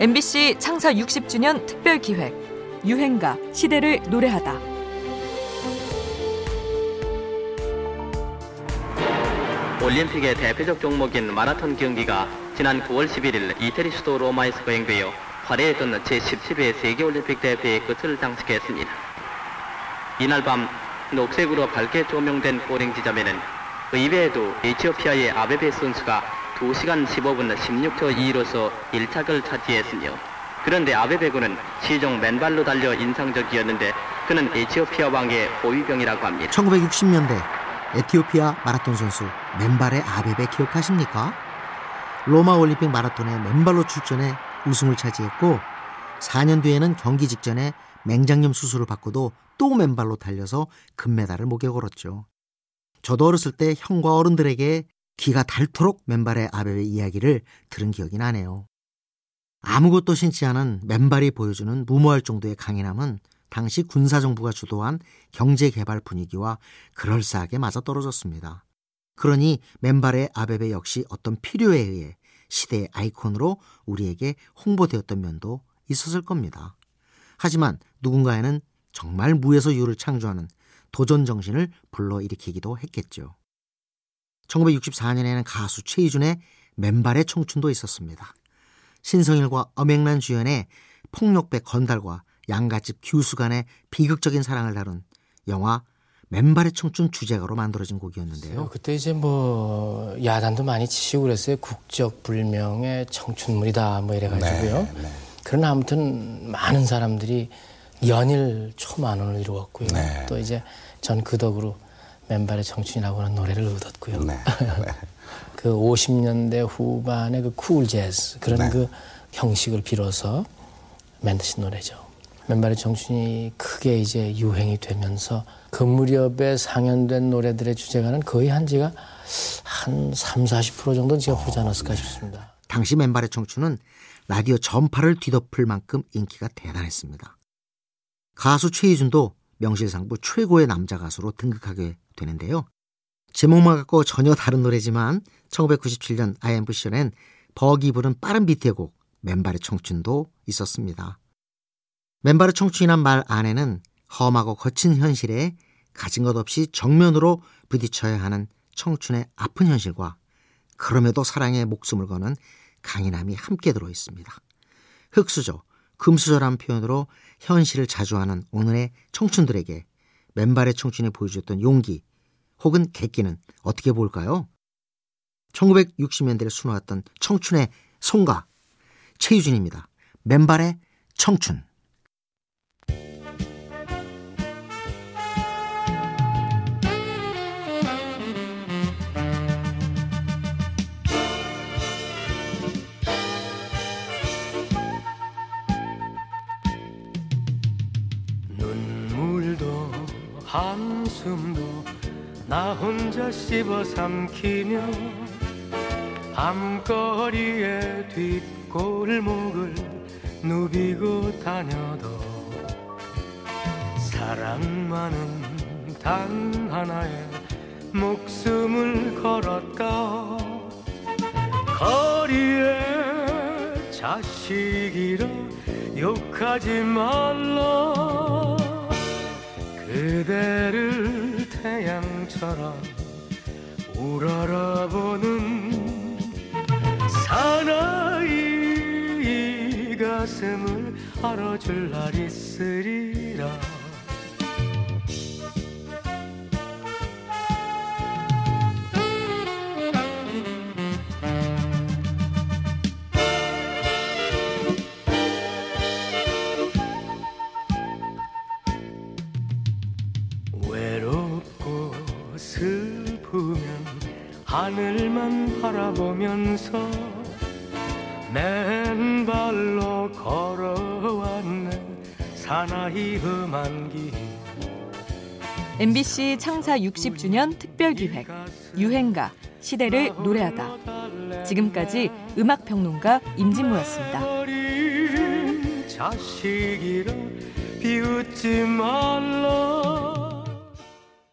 MBC 창사 60주년 특별 기획 유행가 시대를 노래하다. 올림픽의 대표적 종목인 마라톤 경기가 지난 9월 11일 이태리 수도 로마에서 거행되어 화려했던 제17회 세계올림픽 대회의 끝을 장식했습니다. 이날 밤 녹색으로 밝게 조명된 보링 지점에는 의외에도 에티오피아의 아베베 선수가 2시간 15분 16초 2로서 1착을 차지했으며 그런데 아베베군은 시종 맨발로 달려 인상적이었는데 그는 에티오피아 왕의 호위병이라고 합니다. 1960년대 에티오피아 마라톤 선수 맨발의 아베베 기억하십니까? 로마 올림픽 마라톤에 맨발로 출전해 우승을 차지했고 4년 뒤에는 경기 직전에 맹장염 수술을 받고도 또 맨발로 달려서 금메달을 목에 걸었죠. 저도 어렸을 때 형과 어른들에게 기가 닳도록 맨발의 아베베 이야기를 들은 기억이 나네요. 아무것도 신지 않은 맨발이 보여주는 무모할 정도의 강인함은 당시 군사정부가 주도한 경제개발 분위기와 그럴싸하게 맞아떨어졌습니다. 그러니 맨발의 아베베 역시 어떤 필요에 의해 시대의 아이콘으로 우리에게 홍보되었던 면도 있었을 겁니다. 하지만 누군가에는 정말 무에서 유를 창조하는 도전 정신을 불러일으키기도 했겠죠. 1964년에는 가수 최희준의 맨발의 청춘도 있었습니다. 신성일과 엄앵란 주연의 폭력배 건달과 양갓집 규수 간의 비극적인 사랑을 다룬 영화 맨발의 청춘 주제가로 만들어진 곡이었는데요. 그때 이제 뭐 야단도 많이 치시고 그랬어요. 국적 불명의 청춘물이다 뭐 이래가지고요. 네, 네. 그러나 아무튼 많은 사람들이 연일 초만 원을 이루었고요. 네. 또 이제 전 그 덕으로 맨발의 청춘이라고 하는 노래를 얻었고요. 네. 네. 그 50년대 후반의 그 쿨 재즈 그런 네. 그 형식을 빌어서 만드신 노래죠. 맨발의 청춘이 크게 이제 유행이 되면서 그 무렵에 상연된 노래들의 주제가는 거의 한 지가 한 3, 40% 정도는 제가 부르지 않았을까 싶습니다. 당시 맨발의 청춘은 라디오 전파를 뒤덮을 만큼 인기가 대단했습니다. 가수 최희준도 명실상부 최고의 남자 가수로 등극하게 되는데요. 제목만 갖고 전혀 다른 노래지만 1997년 IMVCN엔 버기 부른 빠른 비트의 곡 맨발의 청춘도 있었습니다. 맨발의 청춘이란 말 안에는 험하고 거친 현실에 가진 것 없이 정면으로 부딪혀야 하는 청춘의 아픈 현실과 그럼에도 사랑에 목숨을 거는 강인함이 함께 들어 있습니다. 흑수저, 금수저란 표현으로 현실을 자주하는 오늘의 청춘들에게 맨발의 청춘이 보여줬던 용기 혹은 객기는 어떻게 볼까요? 1960년대를 수놓았던 청춘의 송가 최유준입니다. 맨발의 청춘 한숨도 나 혼자 씹어 삼키며 밤거리의 뒷골목을 누비고 다녀도 사랑만은 단 하나의 목숨을 걸었다. 거리에 자식이라 욕하지 말라 그대를 태양처럼 우러러보는 사나이 가슴을 알아줄 날 있으리 하늘만 바라보면서 맨발로 걸어왔네. 사나이 험한 길. MBC 창사 60주년 특별기획 유행가 시대를 노래하다. 지금까지 음악평론가 임진모였습니다. 자식이라 비웃지 말라